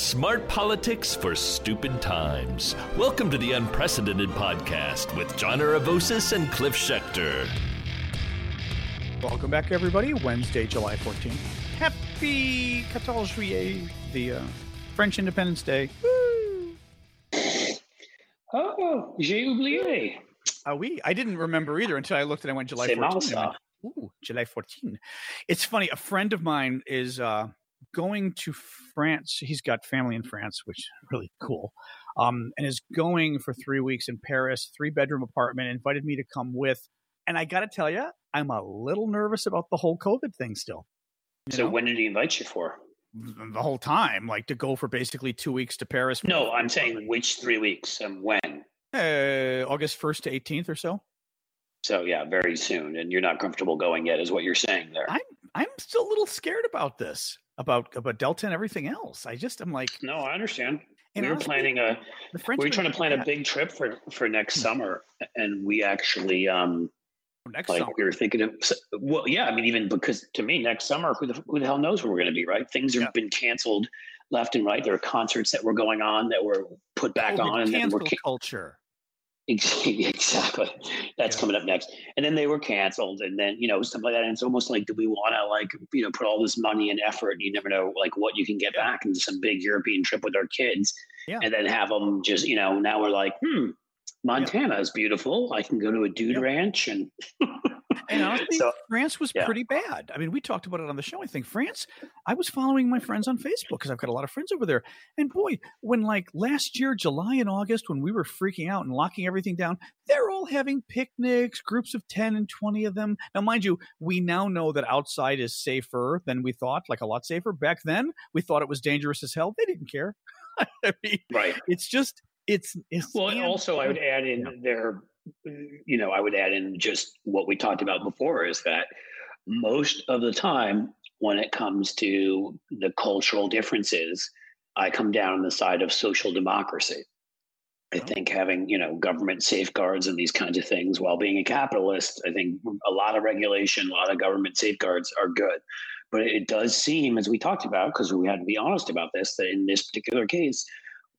Smart politics for stupid times. Welcome to the Unprecedented Podcast with John Aravosis and Cliff Schecter. Welcome back, everybody. Wednesday, July 14th. Happy 14 Juillet, the uh, French Independence Day. Woo! Oh, j'ai oublié. Ah oui, I didn't remember either until I looked and I went July C'est 14. went, Ooh, July 14. It's funny. A friend of mine is uh, going to France. He's got family in France, which is really cool. Um, and is going for three weeks in Paris, three bedroom apartment. Invited me to come with. And I got to tell you, I'm a little nervous about the whole COVID thing still. So know? when did he invite you for? the whole time, like to go for basically two weeks to Paris. No, I'm saying which three weeks and when. uh, August 1st to 18th or so. So yeah, very soon, and you're not comfortable going yet, is what you're saying there. I'm I'm still a little scared about this, about about Delta and everything else. I just I'm like, no, I understand. and we were honestly, planning a we were trying to plan a big trip for for next Hmm. summer, and we actually um next like summer. we were thinking of well yeah I mean even because to me next summer who the who the hell knows where we're going to be right things have Yeah. been canceled left and right there are concerts that were going on that were put back COVID on and then were culture. Ex- Exactly. That's Yeah. coming up next. And then they were canceled and then, you know, stuff like that. And it's almost like, do we want to like, you know, put all this money and effort? And You never know like what you can get Yeah. back into some big European trip with our kids Yeah. and then have them just, you know, now we're like, hmm, Montana is beautiful. I can go to a dude ranch and And honestly, so France was yeah. pretty bad. I mean, we talked about it on the show. I think France. I was following my friends on Facebook because I've got a lot of friends over there. And boy, when like last year, July and August, when we were freaking out and locking everything down, they're all having picnics, groups of ten and twenty of them. Now, mind you, we now know that outside is safer than we thought, like a lot safer. Back then, we thought it was dangerous as hell. They didn't care. I mean, right. it's just it's it's Well, and- also I would add in Yeah. there, you know, I would add in just what we talked about before is that most of the time when it comes to the cultural differences, I come down on the side of social democracy. I Oh. think having, you know, government safeguards and these kinds of things while being a capitalist, I think a lot of regulation, a lot of government safeguards are good. But it does seem, as we talked about, because we had to be honest about this, that in this particular case,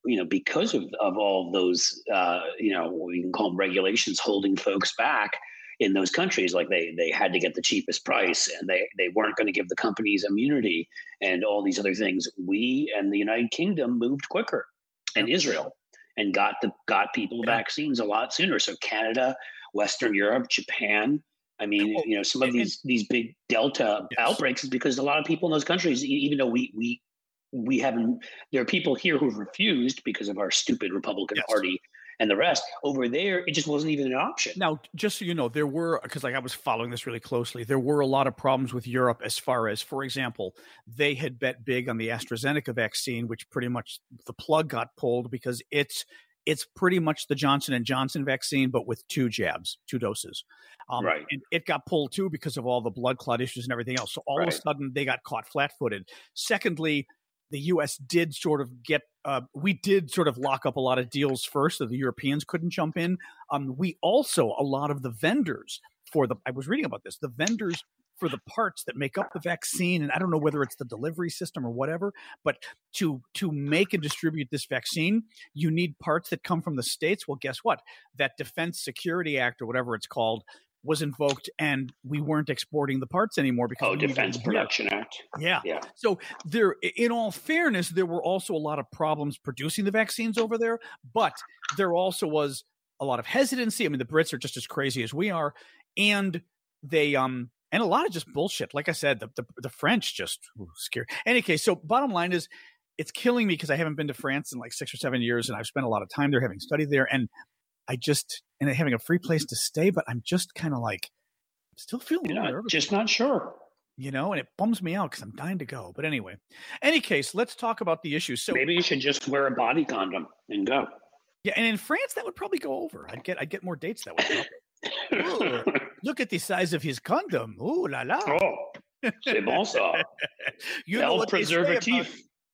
you know, because of, of all of those, uh, you know, we can call them regulations holding folks back in those countries, like they they had to get the cheapest price and they they weren't going to give the companies immunity and all these other things. We and the United Kingdom moved quicker, and Israel, and got the got people Yeah. vaccines a lot sooner. So Canada, Western Europe, Japan. I mean, you know, some of these these big Delta Yes. outbreaks is because a lot of people in those countries, even though we we we haven't there are people here who've refused because of our stupid Republican Yes. Party and the rest. Over there, it just wasn't even an option. Now, just so you know, there were because like I was following this really closely. There were a lot of problems with Europe as far as, for example, they had bet big on the AstraZeneca vaccine, which pretty much the plug got pulled because it's it's pretty much the Johnson and Johnson vaccine, but with two jabs, two doses. Um, Right. And it got pulled too because of all the blood clot issues and everything else. So all of a sudden, they got caught flat-footed. Secondly, the U.S. did sort of get, uh, we did sort of lock up a lot of deals first, so the Europeans couldn't jump in. Um, we also, a lot of the vendors for the, I was reading about this, the vendors for the parts that make up the vaccine, and I don't know whether it's the delivery system or whatever, but to to make and distribute this vaccine, you need parts that come from the states. Well, guess what? That Defense Security Act or whatever it's called was invoked, and we weren't exporting the parts anymore because oh, Defense them here. Production Act. Yeah. Yeah. So there, in all fairness, there were also a lot of problems producing the vaccines over there, but there also was a lot of hesitancy. I mean, the Brits are just as crazy as we are, and they um and a lot of just bullshit. Like I said, the the, the French just ooh, scary. Any case, so bottom line is, it's killing me because I haven't been to France in like six or seven years, and I've spent a lot of time there, having studied there, and I just and having a free place to stay, but I'm just kind of like still feeling a You're little not, just not sure. you know, and it bums me out because I'm dying to go. But anyway, any case, let's talk about the issue. So Maybe you should just wear a body condom and go. yeah, and in France that would probably go over. I'd get I'd get more dates that way. Ooh, look at the size of his condom. Ooh la la. oh, c'est bon ça. you know what they say about, preservatif.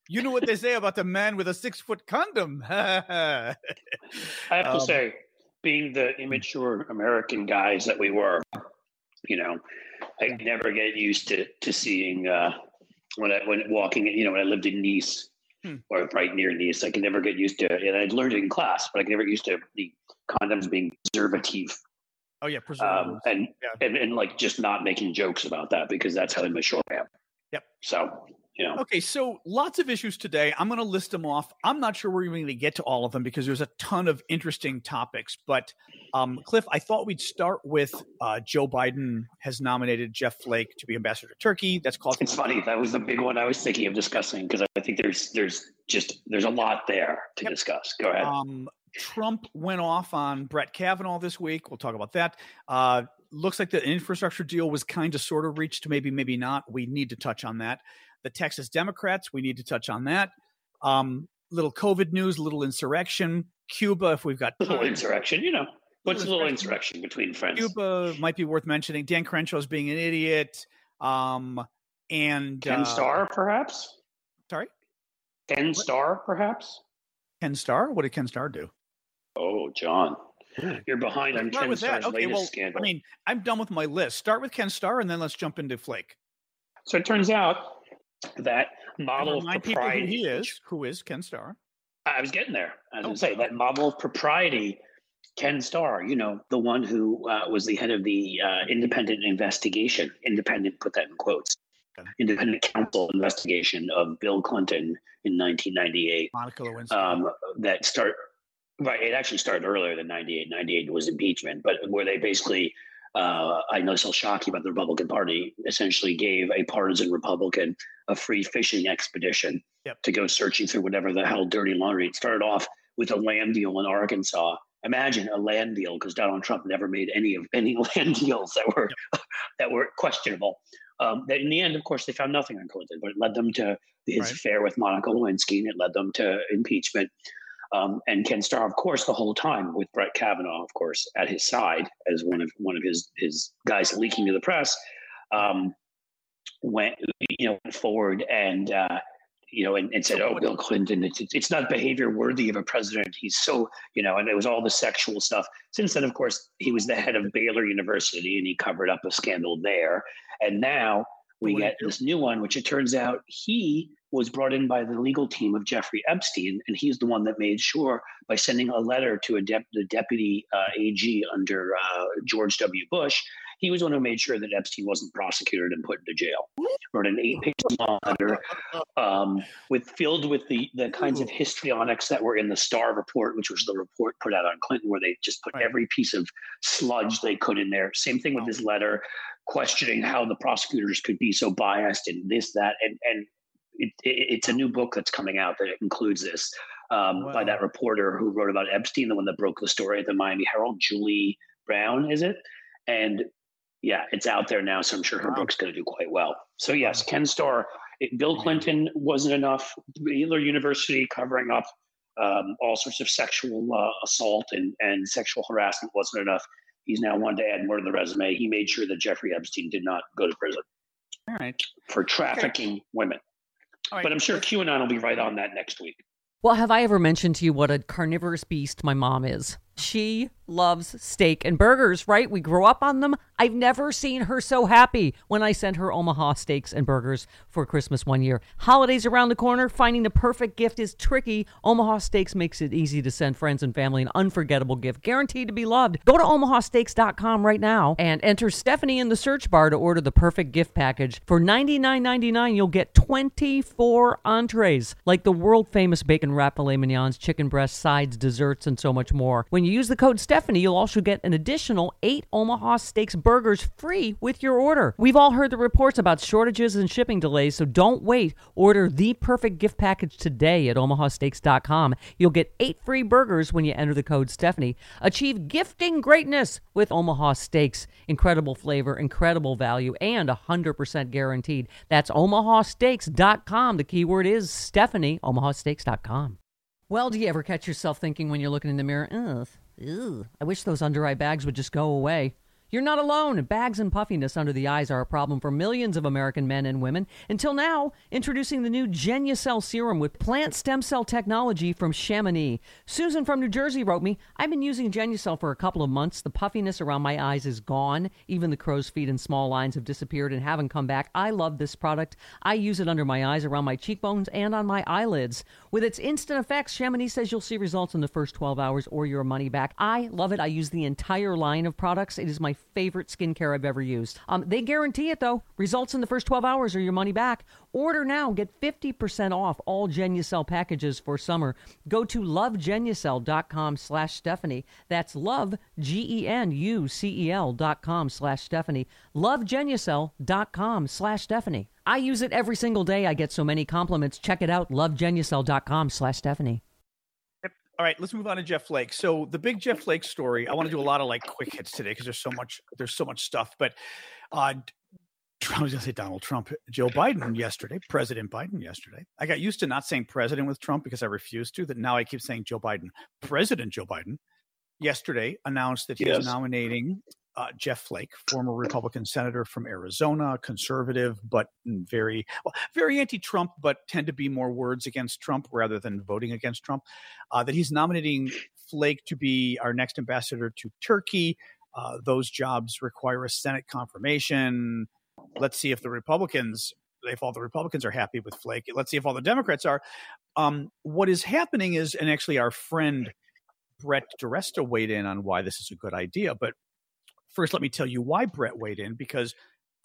you know what they say about a man with a six foot condom. I have to Um, say, being the immature American guys that we were, you know, I never get used to to seeing uh, when I when walking. You know, when I lived in Nice, hmm. or right near Nice, I can never get used to it. And I'd learned it in class, but I can never get used to the condoms being preservative. Oh yeah, preservative. Um, and, yeah. and and like just not making jokes about that because that's how immature I am. Yep. So yeah. Okay, so lots of issues today. I'm going to list them off. I'm not sure we're even going to get to all of them because there's a ton of interesting topics. But um, Cliff, I thought we'd start with uh, Joe Biden has nominated Jeff Flake to be ambassador to Turkey. That's called. It's funny. That was the big one I was thinking of discussing because I think there's there's just there's a lot there to yep. discuss. Go ahead. Um, Trump went off on Brett Kavanaugh this week. We'll talk about that. Uh, looks like the infrastructure deal was kind of sort of reached, maybe, maybe not. We need to touch on that the Texas Democrats. We need to touch on that. Um, little COVID news, little insurrection. Cuba, if we've got time. little insurrection, you know, what's a little insurrection between friends? Cuba might be worth mentioning. Dan Crenshaw's being an idiot. Um, and Ken uh, Starr, perhaps. Sorry, Ken Starr, perhaps. Ken Starr. What did Ken Starr do? Oh, John. You're behind on Ken Starr's okay, latest well, scandal. I mean, I'm done with my list. Start with Ken Starr, and then let's jump into Flake. So it turns out that model of propriety. Who he is, who is Ken Starr? I was getting there. I was oh, going to say that model of propriety. Ken Starr, you know, the one who uh, was the head of the uh, independent investigation, independent, put that in quotes, independent counsel investigation of Bill Clinton in 1998. Monica Lewinsky. Um, that start, right, it actually started earlier than 98. 98 was impeachment, but where they basically uh, I know this will shock you, but the Republican Party essentially gave a partisan Republican a free fishing expedition yep. to go searching through whatever the hell dirty laundry. It started off with a land deal in Arkansas. Imagine a land deal because Donald Trump never made any of any land deals that were yep. that were questionable. Um, that in the end, of course, they found nothing on Clinton, but it led them to his right. affair with Monica Lewinsky, and it led them to impeachment. Um, and Ken Starr, of course, the whole time with Brett Kavanaugh, of course, at his side as one of one of his his guys leaking to the press, um, went you know went forward and uh, you know and, and said, "Oh, Bill Clinton, it's, it's not behavior worthy of a president. He's so you know," and it was all the sexual stuff. Since then, of course, he was the head of Baylor University and he covered up a scandal there, and now we get this new one, which it turns out he was brought in by the legal team of Jeffrey Epstein, and he's the one that made sure by sending a letter to a de- the deputy uh, AG under uh, George W. Bush, he was the one who made sure that Epstein wasn't prosecuted and put into jail. Wrote an eight-page letter um, with filled with the the kinds of histrionics that were in the Starr report, which was the report put out on Clinton, where they just put every piece of sludge they could in there. Same thing with this letter questioning how the prosecutors could be so biased and this that and and it, it, it's a new book that's coming out that includes this um, wow. by that reporter who wrote about Epstein, the one that broke the story at the Miami Herald, Julie Brown, is it? And yeah, it's out there now, so I'm sure her wow. book's going to do quite well. So yes, Ken Starr, it, Bill Clinton wasn't enough. Baylor University covering up um, all sorts of sexual uh, assault and, and sexual harassment wasn't enough. He's now wanted to add more to the resume. He made sure that Jeffrey Epstein did not go to prison. All right. For trafficking okay. women. But I'm sure QAnon will be right on that next week. Well, have I ever mentioned to you what a carnivorous beast my mom is? She loves steak and burgers, right? We grew up on them. I've never seen her so happy when I sent her Omaha steaks and burgers for Christmas one year. Holidays around the corner, finding the perfect gift is tricky. Omaha Steaks makes it easy to send friends and family an unforgettable gift, guaranteed to be loved. Go to omahasteaks.com right now and enter Stephanie in the search bar to order the perfect gift package. For $99.99, you'll get 24 entrees, like the world famous bacon wrap filet mignons, chicken breast, sides, desserts, and so much more. When you use the code Stephanie, you'll also get an additional eight Omaha Steaks burgers free with your order. We've all heard the reports about shortages and shipping delays, so don't wait. Order the perfect gift package today at omahasteaks.com. You'll get eight free burgers when you enter the code Stephanie. Achieve gifting greatness with Omaha Steaks. Incredible flavor, incredible value, and 100% guaranteed. That's omahasteaks.com. The keyword is Stephanie, omahasteaks.com. Well, do you ever catch yourself thinking when you're looking in the mirror, ugh, ugh, I wish those under eye bags would just go away? You're not alone. Bags and puffiness under the eyes are a problem for millions of American men and women. Until now, introducing the new Genucel serum with plant stem cell technology from Chamonix. Susan from New Jersey wrote me, I've been using Genucel for a couple of months. The puffiness around my eyes is gone. Even the crow's feet and small lines have disappeared and haven't come back. I love this product. I use it under my eyes, around my cheekbones, and on my eyelids. With its instant effects, Chamonix says you'll see results in the first 12 hours or your money back. I love it. I use the entire line of products. It is my favorite skincare I've ever used. Um, they guarantee it though. Results in the first 12 hours or your money back. Order now. Get 50% off all Genucel packages for summer. Go to lovegenucel.com slash Stephanie. That's love, G-E-N-U-C-E-L dot com slash Stephanie. Lovegenucel.com slash Stephanie. I use it every single day. I get so many compliments. Check it out. Lovegenucel.com slash Stephanie. All right, let's move on to Jeff Flake. So the big Jeff Flake story. I want to do a lot of like quick hits today because there's so much there's so much stuff. But uh, I was going to say Donald Trump, Joe Biden yesterday, President Biden yesterday. I got used to not saying president with Trump because I refused to. That now I keep saying Joe Biden. President Joe Biden yesterday announced that he yes. is nominating uh, Jeff Flake, former Republican senator from Arizona, conservative, but very well, very anti-Trump, but tend to be more words against Trump rather than voting against Trump. Uh, that he's nominating Flake to be our next ambassador to Turkey. Uh, those jobs require a Senate confirmation. Let's see if the Republicans, if all the Republicans are happy with Flake. Let's see if all the Democrats are. Um, what is happening is, and actually, our friend Brett Di Resta weighed in on why this is a good idea, but First, let me tell you why Brett weighed in because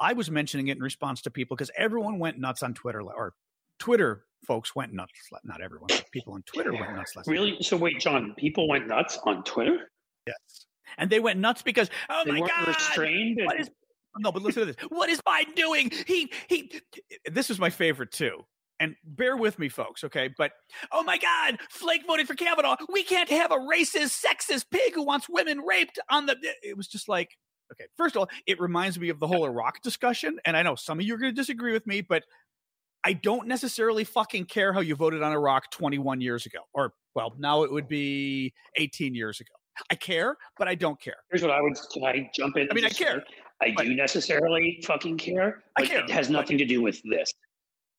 I was mentioning it in response to people because everyone went nuts on Twitter or Twitter folks went nuts. Not everyone, people on Twitter went nuts last Really? So wait, John, people went nuts on Twitter? Yes. And they went nuts because, oh they my God. restrained. And- is, no, but listen to this. What is Biden doing? He, he, this is my favorite too and bear with me, folks, okay? But oh my God, Flake voted for Kavanaugh. We can't have a racist, sexist pig who wants women raped on the. It was just like, okay, first of all, it reminds me of the whole Iraq discussion. And I know some of you are going to disagree with me, but I don't necessarily fucking care how you voted on Iraq 21 years ago. Or, well, now it would be 18 years ago. I care, but I don't care. Here's what I would. Can I jump in? I mean, I care. I do necessarily fucking care. I care. It has nothing to do with this.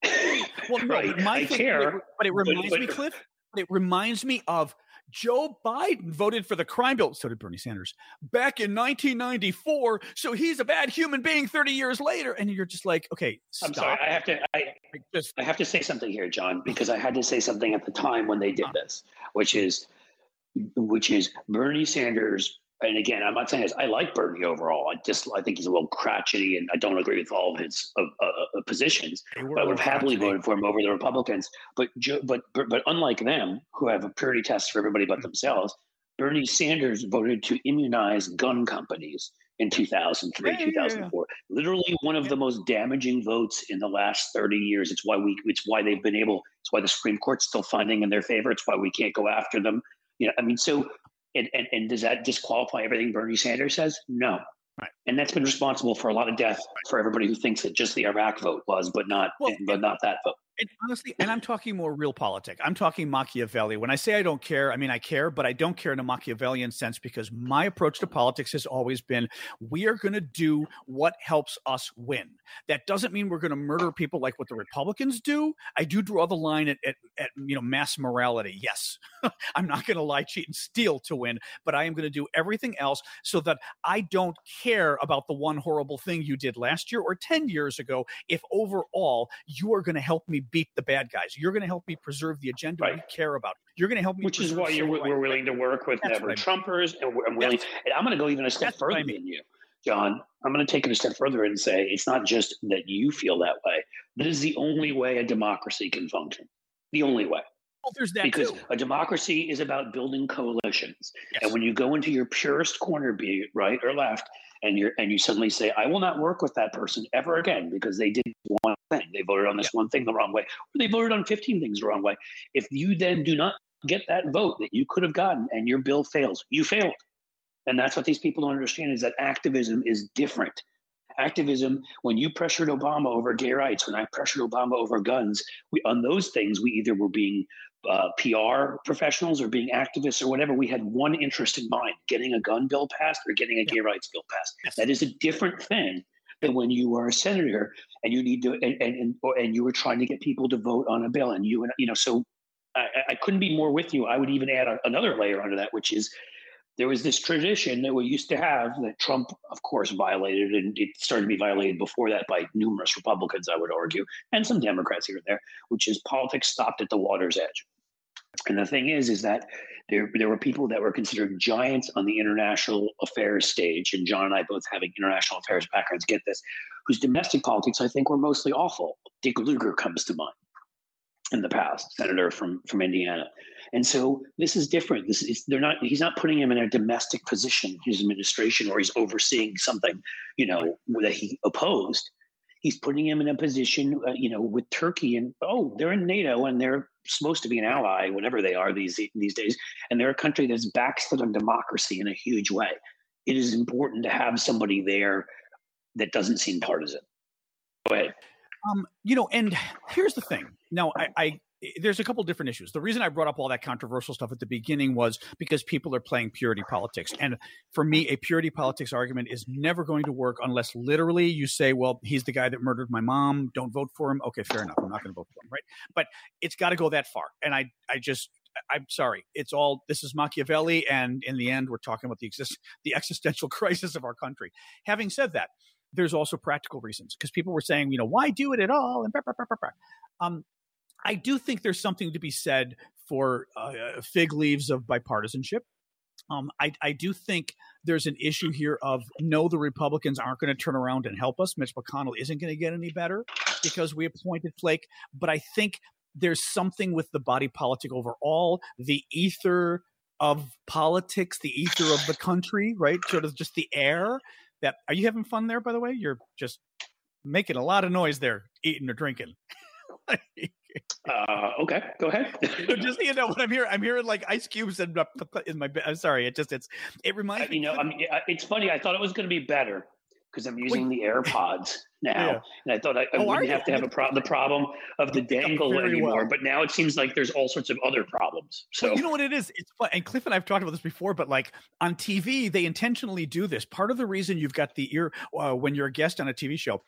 well, no, right. my I thing, care, but it reminds but, but, me, Cliff. But it reminds me of Joe Biden voted for the crime bill. So did Bernie Sanders back in 1994. So he's a bad human being 30 years later. And you're just like, okay, stop. I'm sorry. I have to. I, just, I have to say something here, John, because I had to say something at the time when they did uh-huh. this, which is, which is Bernie Sanders and again, I'm not saying this. I like Bernie overall. I just I think he's a little crotchety, and I don't agree with all of his uh, uh, positions. But I would have happily voted for him over the Republicans. But but but unlike them, who have a purity test for everybody but themselves, Bernie Sanders voted to immunize gun companies in 2003, yeah, 2004. Yeah, Literally one of the most damaging votes in the last 30 years. It's why we. It's why they've been able. It's why the Supreme Court's still finding in their favor. It's why we can't go after them. You know, I mean, so and, and, and does that disqualify everything Bernie Sanders says? No. Right. And that's been responsible for a lot of death for everybody who thinks that just the Iraq vote was, but not, well, but not that vote. And honestly, and I'm talking more real politics. I'm talking Machiavelli. When I say I don't care, I mean I care, but I don't care in a Machiavellian sense because my approach to politics has always been we are going to do what helps us win. That doesn't mean we're going to murder people like what the Republicans do. I do draw the line at, at, at you know mass morality. Yes, I'm not going to lie, cheat, and steal to win, but I am going to do everything else so that I don't care about the one horrible thing you did last year or 10 years ago if overall you are going to help me beat the bad guys. You're going to help me preserve the agenda right. we care about. You're going to help me. Which is why you're, we're willing to work with That's never Trumpers, and we're, I'm willing. And I'm going to go even a step That's further I mean. than you, John. I'm going to take it a step further and say it's not just that you feel that way. That is the only way a democracy can function. The only way. Well, there's that because too. a democracy is about building coalitions, yes. and when you go into your purest corner, be it right or left, and you and you suddenly say, "I will not work with that person ever again because they did one thing. They voted on this yeah. one thing the wrong way, or they voted on 15 things the wrong way." If you then do not get that vote that you could have gotten, and your bill fails, you failed. And that's what these people don't understand is that activism is different. Activism, when you pressured Obama over gay rights, when I pressured Obama over guns, we, on those things, we either were being uh, PR professionals or being activists or whatever. We had one interest in mind getting a gun bill passed or getting a gay rights bill passed. Yes. That is a different thing than when you are a senator and you need to, and, and, and, and you were trying to get people to vote on a bill. And you, and you know, so I, I couldn't be more with you. I would even add a, another layer under that, which is there was this tradition that we used to have that Trump, of course, violated, and it started to be violated before that by numerous Republicans, I would argue, and some Democrats here and there, which is politics stopped at the water's edge. And the thing is, is that there there were people that were considered giants on the international affairs stage, and John and I both having international affairs backgrounds get this, whose domestic politics I think were mostly awful. Dick Lugar comes to mind in the past, senator from from Indiana. And so this is different. This is they're not. He's not putting him in a domestic position, his administration, or he's overseeing something, you know, that he opposed. He's putting him in a position, uh, you know, with Turkey, and oh, they're in NATO, and they're supposed to be an ally, whatever they are these these days, and they're a country that's backstood on democracy in a huge way. It is important to have somebody there that doesn't seem partisan. Go ahead. Um, you know, and here's the thing. Now, I, I there's a couple different issues. The reason I brought up all that controversial stuff at the beginning was because people are playing purity politics. And for me, a purity politics argument is never going to work unless literally you say, well, he's the guy that murdered my mom. Don't vote for him. Okay, fair enough. I'm not going to vote for him. Right. But it's got to go that far. And I, I just, I'm sorry. It's all, this is Machiavelli. And in the end, we're talking about the exist, the existential crisis of our country. Having said that, there's also practical reasons because people were saying, you know, why do it at all? And um, I do think there's something to be said for uh, fig leaves of bipartisanship. Um, I, I, do think there's an issue here of no, the Republicans aren't going to turn around and help us. Mitch McConnell isn't going to get any better because we appointed Flake. But I think there's something with the body politic overall, the ether of politics, the ether of the country, right? Sort of just the air. That are you having fun there? By the way, you're just making a lot of noise there, eating or drinking. Uh, okay, go ahead. just you know what I'm hearing. I'm hearing like ice cubes in, in my. I'm sorry. It just it's it reminds me. You know, I mean, it's funny. I thought it was going to be better because I'm using Wait. the AirPods now, yeah. and I thought I, I oh, wouldn't have to have a pro- the problem of the dangle anymore. Well. But now it seems like there's all sorts of other problems. So well, you know what it is? It's fun. And Cliff and I've talked about this before, but like on TV, they intentionally do this. Part of the reason you've got the ear uh, when you're a guest on a TV show,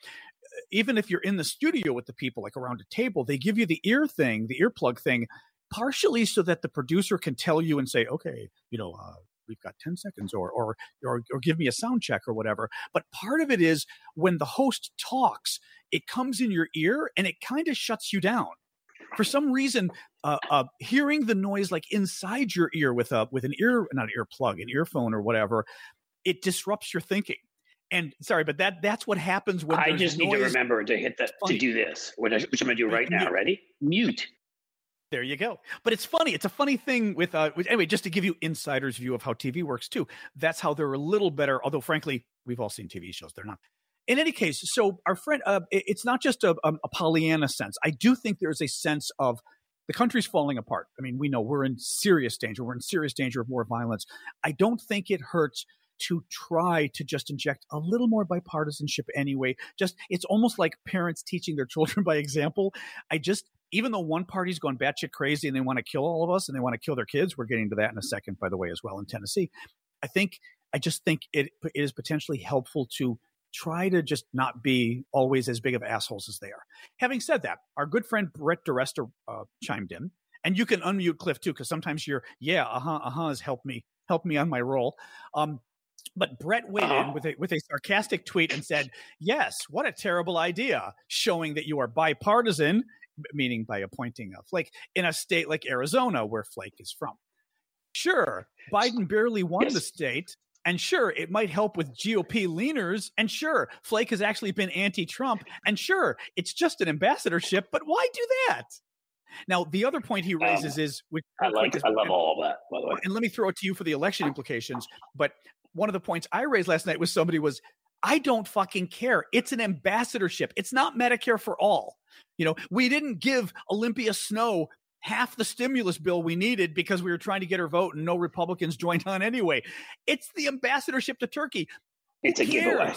even if you're in the studio with the people, like around a table, they give you the ear thing, the earplug thing, partially so that the producer can tell you and say, okay, you know, uh, we've got 10 seconds or, or, or, or give me a sound check or whatever. But part of it is when the host talks, it comes in your ear and it kind of shuts you down. For some reason, uh, uh, hearing the noise like inside your ear with a with an ear not an earplug, an earphone or whatever, it disrupts your thinking. And sorry, but that that's what happens when I just need to remember to hit that to do this, which, I, which I'm going to do right now. Ready? Mute. There you go. But it's funny. It's a funny thing with uh anyway, just to give you insider's view of how TV works too. That's how they're a little better. Although frankly, we've all seen TV shows. They're not. In any case, so our friend, uh, it's not just a, a, a Pollyanna sense. I do think there's a sense of the country's falling apart. I mean, we know we're in serious danger. We're in serious danger of more violence. I don't think it hurts to try to just inject a little more bipartisanship anyway. Just it's almost like parents teaching their children by example. I just even though one party's gone batshit crazy and they want to kill all of us and they want to kill their kids, we're getting to that in a second, by the way, as well in Tennessee. I think I just think it, it is potentially helpful to try to just not be always as big of assholes as they are. Having said that, our good friend Brett Di Resta uh, chimed in, and you can unmute Cliff too, because sometimes your yeah, uh huh, uh huh has helped me help me on my role. Um, but Brett weighed in with a, with a sarcastic tweet and said, Yes, what a terrible idea, showing that you are bipartisan, meaning by appointing a Flake, in a state like Arizona, where Flake is from. Sure, Biden barely won yes. the state. And sure, it might help with GOP leaners. And sure, Flake has actually been anti Trump. And sure, it's just an ambassadorship, but why do that? Now, the other point he um, raises um, is, which I like, I love all that, by the way. And let me throw it to you for the election implications. But one of the points I raised last night with somebody was I don't fucking care. It's an ambassadorship. It's not Medicare for all. You know, we didn't give Olympia Snowe half the stimulus bill we needed because we were trying to get her vote and no Republicans joined on anyway. It's the ambassadorship to Turkey. Who it's a cares? giveaway.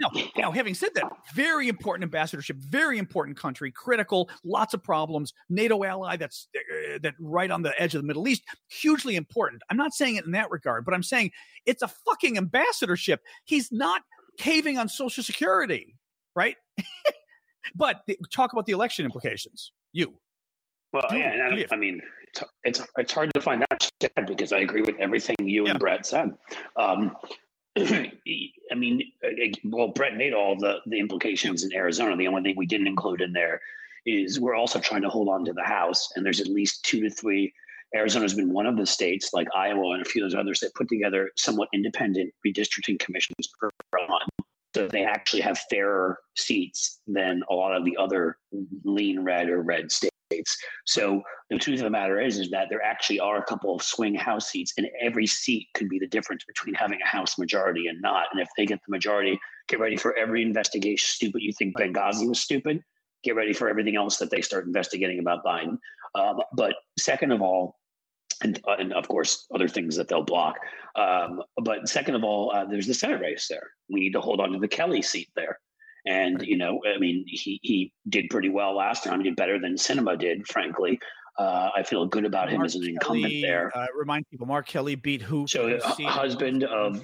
Now, now, having said that, very important ambassadorship, very important country, critical, lots of problems. NATO ally that's uh, that right on the edge of the Middle East, hugely important. I'm not saying it in that regard, but I'm saying it's a fucking ambassadorship. He's not caving on Social Security, right? but the, talk about the election implications. You. Well, yeah, I, I, mean, it's, it's, it's hard to find that because I agree with everything you yeah. and Brett said. Um, I mean, well, Brett made all the the implications in Arizona. The only thing we didn't include in there is we're also trying to hold on to the House, and there's at least two to three. Arizona's been one of the states, like Iowa and a few of those others, that put together somewhat independent redistricting commissions per month. So they actually have fairer seats than a lot of the other lean red or red states states. So the truth of the matter is, is that there actually are a couple of swing House seats, and every seat could be the difference between having a House majority and not. And if they get the majority, get ready for every investigation. Stupid, you think Benghazi was stupid? Get ready for everything else that they start investigating about Biden. Um, but second of all, and, uh, and of course other things that they'll block. Um, but second of all, uh, there's the Senate race there. We need to hold on to the Kelly seat there. And right. you know, I mean, he he did pretty well last time. He did better than Sinema did, frankly. Uh, I feel good about him as an incumbent Kelly, there. Uh, remind people, Mark Kelly beat who? So, uh, husband of,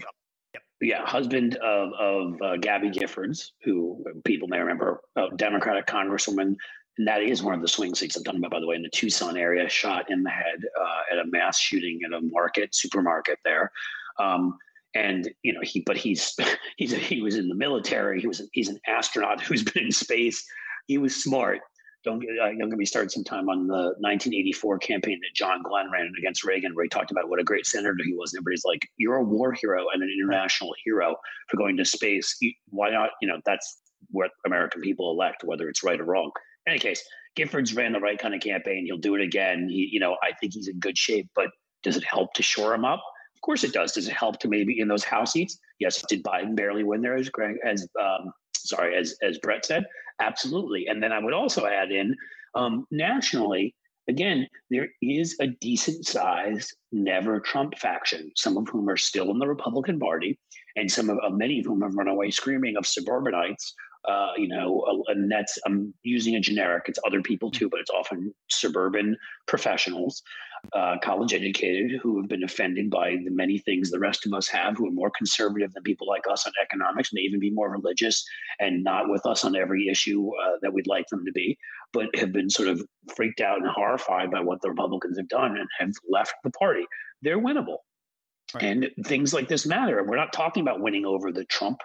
yeah, husband of of uh, Gabby Giffords, who people may remember, Democratic Congresswoman, and that is one of the swing seats I'm talking about, by the way, in the Tucson area, shot in the head uh, at a mass shooting at a market supermarket there. Um, and you know he but he's he's he was in the military he was he's an astronaut who's been in space he was smart don't get uh, don't get me started sometime on the 1984 campaign that John Glenn ran against Reagan, where he talked about what a great senator he was. And everybody's like, "You're a war hero and an international hero for going to space. Why not? You know, that's what American people elect, whether it's right or wrong." In any case, Giffords ran the right kind of campaign. He'll do it again. He, you know, I think he's in good shape. But does it help to shore him up? Of course it does. Does it help to maybe in those House seats? Yes. Did Biden barely win there as Greg, as um, sorry, as as Brett said? Absolutely. And then I would also add in um, nationally. Again, there is a decent sized never Trump faction, some of whom are still in the Republican Party, and some of uh, many of whom have run away screaming of suburbanites uh, you know, and that's I'm using a generic. It's other people too, but it's often suburban professionals, uh, college educated, who have been offended by the many things the rest of us have, who are more conservative than people like us on economics, may even be more religious and not with us on every issue uh, that we'd like them to be, but have been sort of freaked out and horrified by what the Republicans have done and have left the party. They're winnable. Right. And things like this matter. We're not talking about winning over the Trump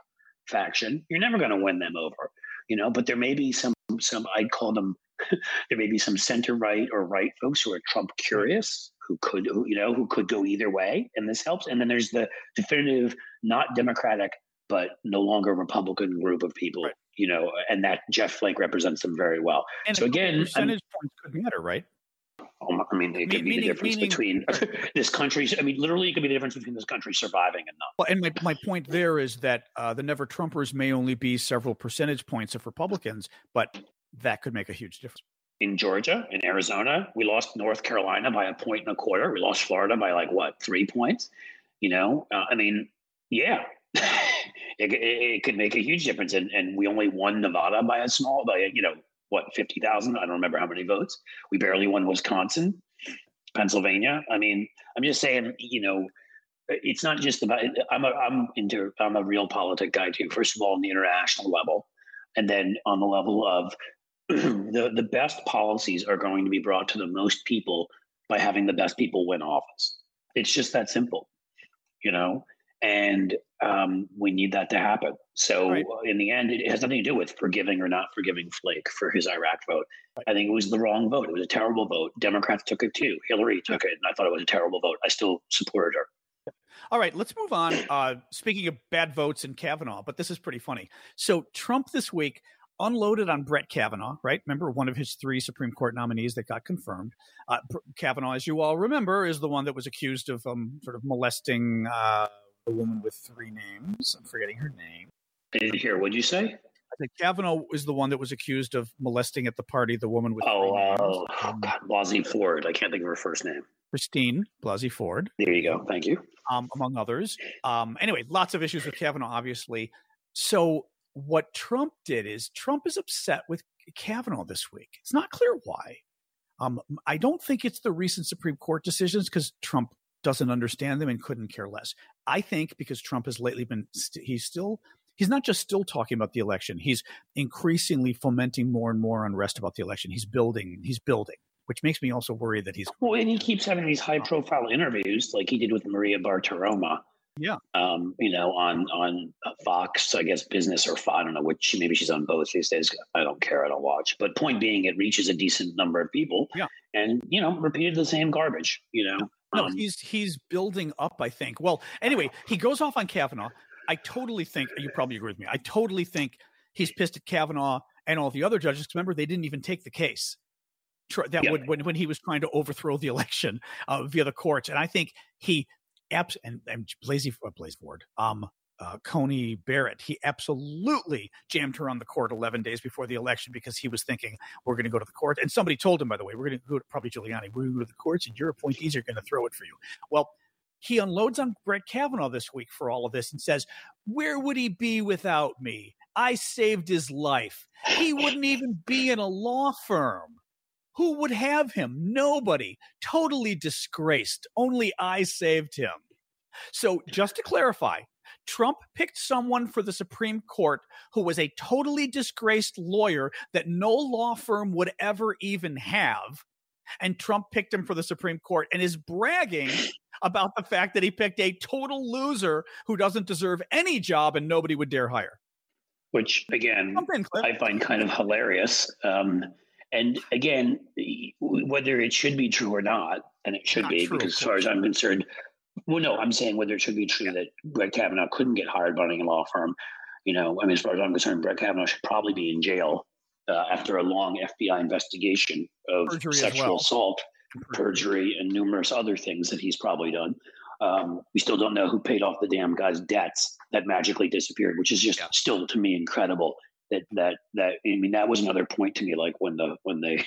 faction, you're never going to win them over, you know. But there may be some some I'd call them there may be some center right or right folks who are Trump curious who could who, you know who could go either way, and this helps. And then there's the definitive not Democratic but no longer Republican group of people, right. you know, and that Jeff Flake represents them very well. And so again, percentage I'm, points could matter, right? I mean, it could meaning, be the difference meaning, between this country's. I mean, literally, it could be the difference between this country surviving and not. Well, and my, my point there is that uh, the Never Trumpers may only be several percentage points of Republicans, but that could make a huge difference. In Georgia, in Arizona, we lost North Carolina by a point and a quarter. We lost Florida by like what three points? You know, uh, I mean, yeah, it, it, it, could make a huge difference. And, and we only won Nevada by a small, by you know, what, 50,000? I don't remember how many votes. We barely won Wisconsin, Pennsylvania. I mean, I'm just saying, you know, it's not just about, I'm a, I'm into, I'm a realpolitik guy too. First of all, on the international level, and then on the level of the, the best policies are going to be brought to the most people by having the best people win office. It's just that simple, you know? And um, we need that to happen. So right. in the end, it has nothing to do with forgiving or not forgiving Flake for his Iraq vote. Right. I think it was the wrong vote. It was a terrible vote. Democrats took it too. Hillary took it, and I thought it was a terrible vote. I still supported her. All right, let's move on. Uh, speaking of bad votes in Kavanaugh, but this is pretty funny. So Trump this week unloaded on Brett Kavanaugh, right? Remember one of his three Supreme Court nominees that got confirmed. Uh, Kavanaugh, as you all remember, is the one that was accused of um, sort of molesting. Uh, the woman with three names. I'm forgetting her name. I didn't hear. What'd you say? I think Kavanaugh is the one that was accused of molesting at the party the woman with. Oh, oh, um, God, Blasey Ford. I can't think of her first name. Christine Blasey Ford. There you go. Thank you. Um, among others. Um, anyway, lots of issues with Kavanaugh, obviously. So what Trump did is Trump is upset with Kavanaugh this week. It's not clear why. Um, I don't think it's the recent Supreme Court decisions because Trump doesn't understand them and couldn't care less. I think because Trump has lately been, st- he's still, he's not just still talking about the election, he's increasingly fomenting more and more unrest about the election. He's building, he's building, which makes me also worry that he's. Well, and he keeps having these high profile interviews like he did with Maria Bartiromo. Yeah. Um, you know, on on Fox, I guess business or I don't know which. Maybe she's on both these days. I don't care. I don't watch. But point being, it reaches a decent number of people. Yeah. And you know, repeated the same garbage. You know. No, um, he's he's building up. I think. Well, anyway, he goes off on Kavanaugh. I totally think you probably agree with me. I totally think he's pissed at Kavanaugh and all the other judges. Remember, they didn't even take the case that yeah. would when when he was trying to overthrow the election uh, via the courts. And I think he abs- and, and Blasey, uh, Blaze Ford, um, uh, Coney Barrett, he absolutely jammed her on the court 11 days before the election because he was thinking, we're going to go to the court. And somebody told him, by the way, we're going to go to probably Giuliani, we're going to go to the courts and your appointees are going to throw it for you. Well, he unloads on Brett Kavanaugh this week for all of this and says, Where would he be without me? I saved his life. He wouldn't even be in a law firm. Who would have him? Nobody. Totally disgraced. Only I saved him. So, just to clarify, Trump picked someone for the Supreme Court who was a totally disgraced lawyer that no law firm would ever even have. And Trump picked him for the Supreme Court and is bragging about the fact that he picked a total loser who doesn't deserve any job and nobody would dare hire. Which, again, in, I find kind of hilarious. Um, and again, whether it should be true or not, and it should not be, true, because as far as I'm concerned, well, no, I'm saying whether it should be true that Brett Kavanaugh couldn't get hired by any law firm. You know, I mean, as far as I'm concerned, Brett Kavanaugh should probably be in jail uh, after a long FBI investigation of perjury sexual well. assault, perjury, and numerous other things that he's probably done. Um, we still don't know who paid off the damn guy's debts that magically disappeared, which is just yeah. still to me incredible that that that I mean that was another point to me like when the when they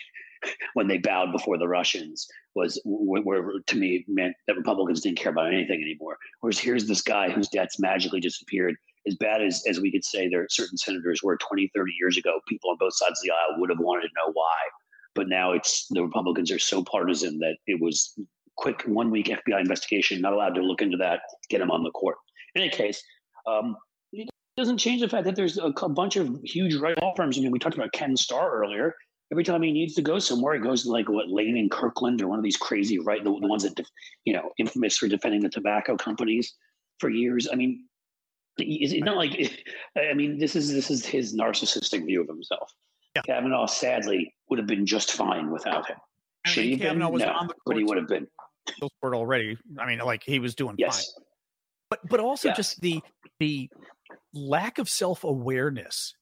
when they bowed before the Russians was where, where, to me meant that Republicans didn't care about anything anymore. Whereas here's this guy whose debts magically disappeared. As bad as, as we could say there certain senators were 20, 30 years ago, people on both sides of the aisle would have wanted to know why. But now it's the Republicans are so partisan that it was quick one week FBI investigation, not allowed to look into that, get him on the court. In any case, um, doesn't change the fact that there's a, a bunch of huge right law firms. I mean, we talked about Ken Starr earlier. Every time he needs to go somewhere, he goes to like what Lane and Kirkland or one of these crazy right the, the ones that you know infamous for defending the tobacco companies for years. I mean, is it not like? I mean, this is this is his narcissistic view of himself. Yeah. Kavanaugh sadly would have been just fine without him. Should he Kavanaugh been? was no, on the but he would have been. Court already. I mean, like he was doing yes. fine. But but also yes. just the the lack of self awareness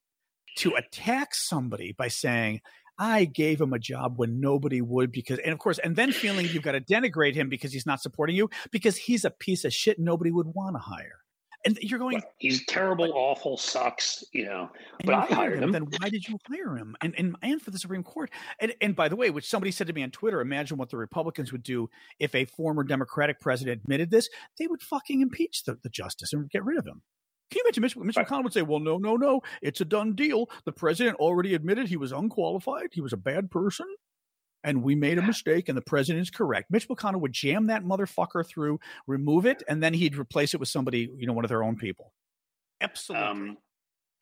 to attack somebody by saying, I gave him a job when nobody would because, and of course, and then feeling you've got to denigrate him because he's not supporting you because he's a piece of shit nobody would want to hire. And you're going, well, he's terrible, awful, sucks, you know. But I hired him, him. Then why did you hire him? And, and and for the Supreme Court. And and by the way, which somebody said to me on Twitter, imagine what the Republicans would do if a former Democratic president admitted this. They would fucking impeach the, the justice and get rid of him. Can you imagine Mitch, Mitch right. McConnell would say, well, no, no, no, it's a done deal. The president already admitted he was unqualified. He was a bad person. And we made a mistake, and the president is correct. Mitch McConnell would jam that motherfucker through, remove it, and then he'd replace it with somebody, you know, one of their own people. Absolutely. Um,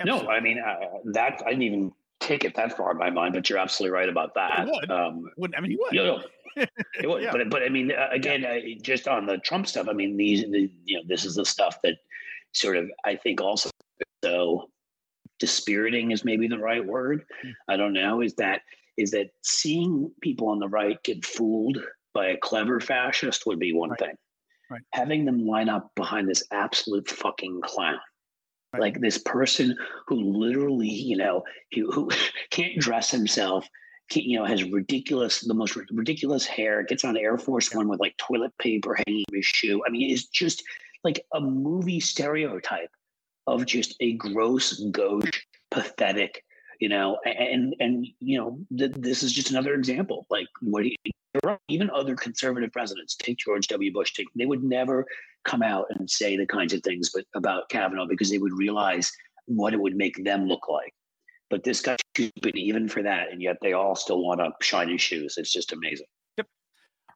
absolutely. No, I mean, uh, that, I didn't even take it that far in my mind, but you're absolutely right about that. Would. Um, would. I mean, he would. You know, it would. yeah. But, but I mean, uh, again, uh, just on the Trump stuff, I mean, these, the, you know, this is the stuff that sort of I think also so dispiriting is maybe the right word. Hmm. I don't know. Is that is that seeing people on the right get fooled by a clever fascist would be one right. thing. Right. Having them line up behind this absolute fucking clown. Right. Like this person who literally, you know, who, who can't dress himself, you know, has ridiculous, the most ridiculous hair, gets on Air Force One with like toilet paper hanging from his shoe. I mean, it's just like a movie stereotype of just a gross, gauche, pathetic, you know, and and you know, th- this is just another example. Like what you, even other conservative presidents, take George W. Bush, take they would never come out and say the kinds of things but about Kavanaugh because they would realize what it would make them look like. But this guy's stupid even for that, and yet they all still want to shine his shoes. It's just amazing.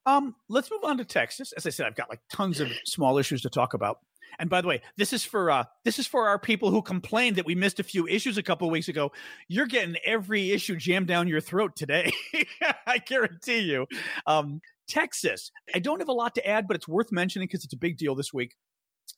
Um, let's move on to Texas. As I said, I've got like tons of small issues to talk about. And by the way, this is for uh, this is for our people who complained that we missed a few issues a couple weeks ago. You're getting every issue jammed down your throat today. I guarantee you. Um, Texas. I don't have a lot to add, but it's worth mentioning because it's a big deal this week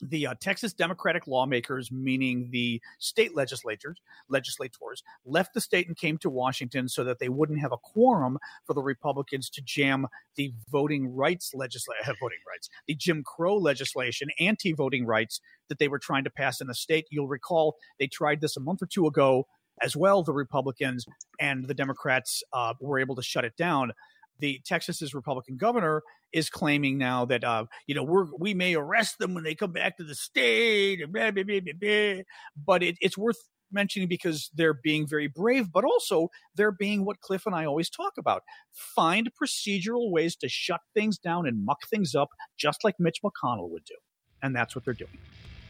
the uh, Texas Democratic lawmakers, meaning the state legislators, legislators, left the state and came to Washington so that they wouldn't have a quorum for the Republicans to jam the voting rights legislation, voting rights, the Jim Crow legislation, anti-voting rights that they were trying to pass in the state. You'll recall they tried this a month or two ago as well. The Republicans and the Democrats uh, were able to shut it down the Texas's Republican governor is claiming now that uh, you know we're we may arrest them when they come back to the state, blah, blah, blah, but it, it's worth mentioning because they're being very brave, but also they're being what Cliff and I always talk about: find procedural ways to shut things down and muck things up, just like Mitch McConnell would do, and that's what they're doing.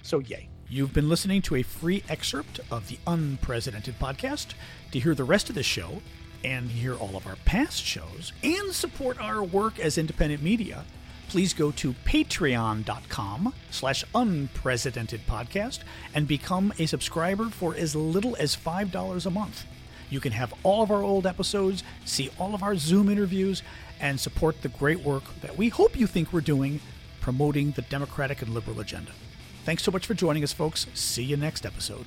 So, yay. You've been listening to a free excerpt of the Unprecedented podcast. To hear the rest of the show, and hear all of our past shows and support our work as independent media, please go to patreon.com slash unprecedented podcast and become a subscriber for as little as $5 a month. You can have all of our old episodes, see all of our Zoom interviews, and support the great work that we hope you think we're doing promoting the democratic and liberal agenda. Thanks so much for joining us, folks. See you next episode.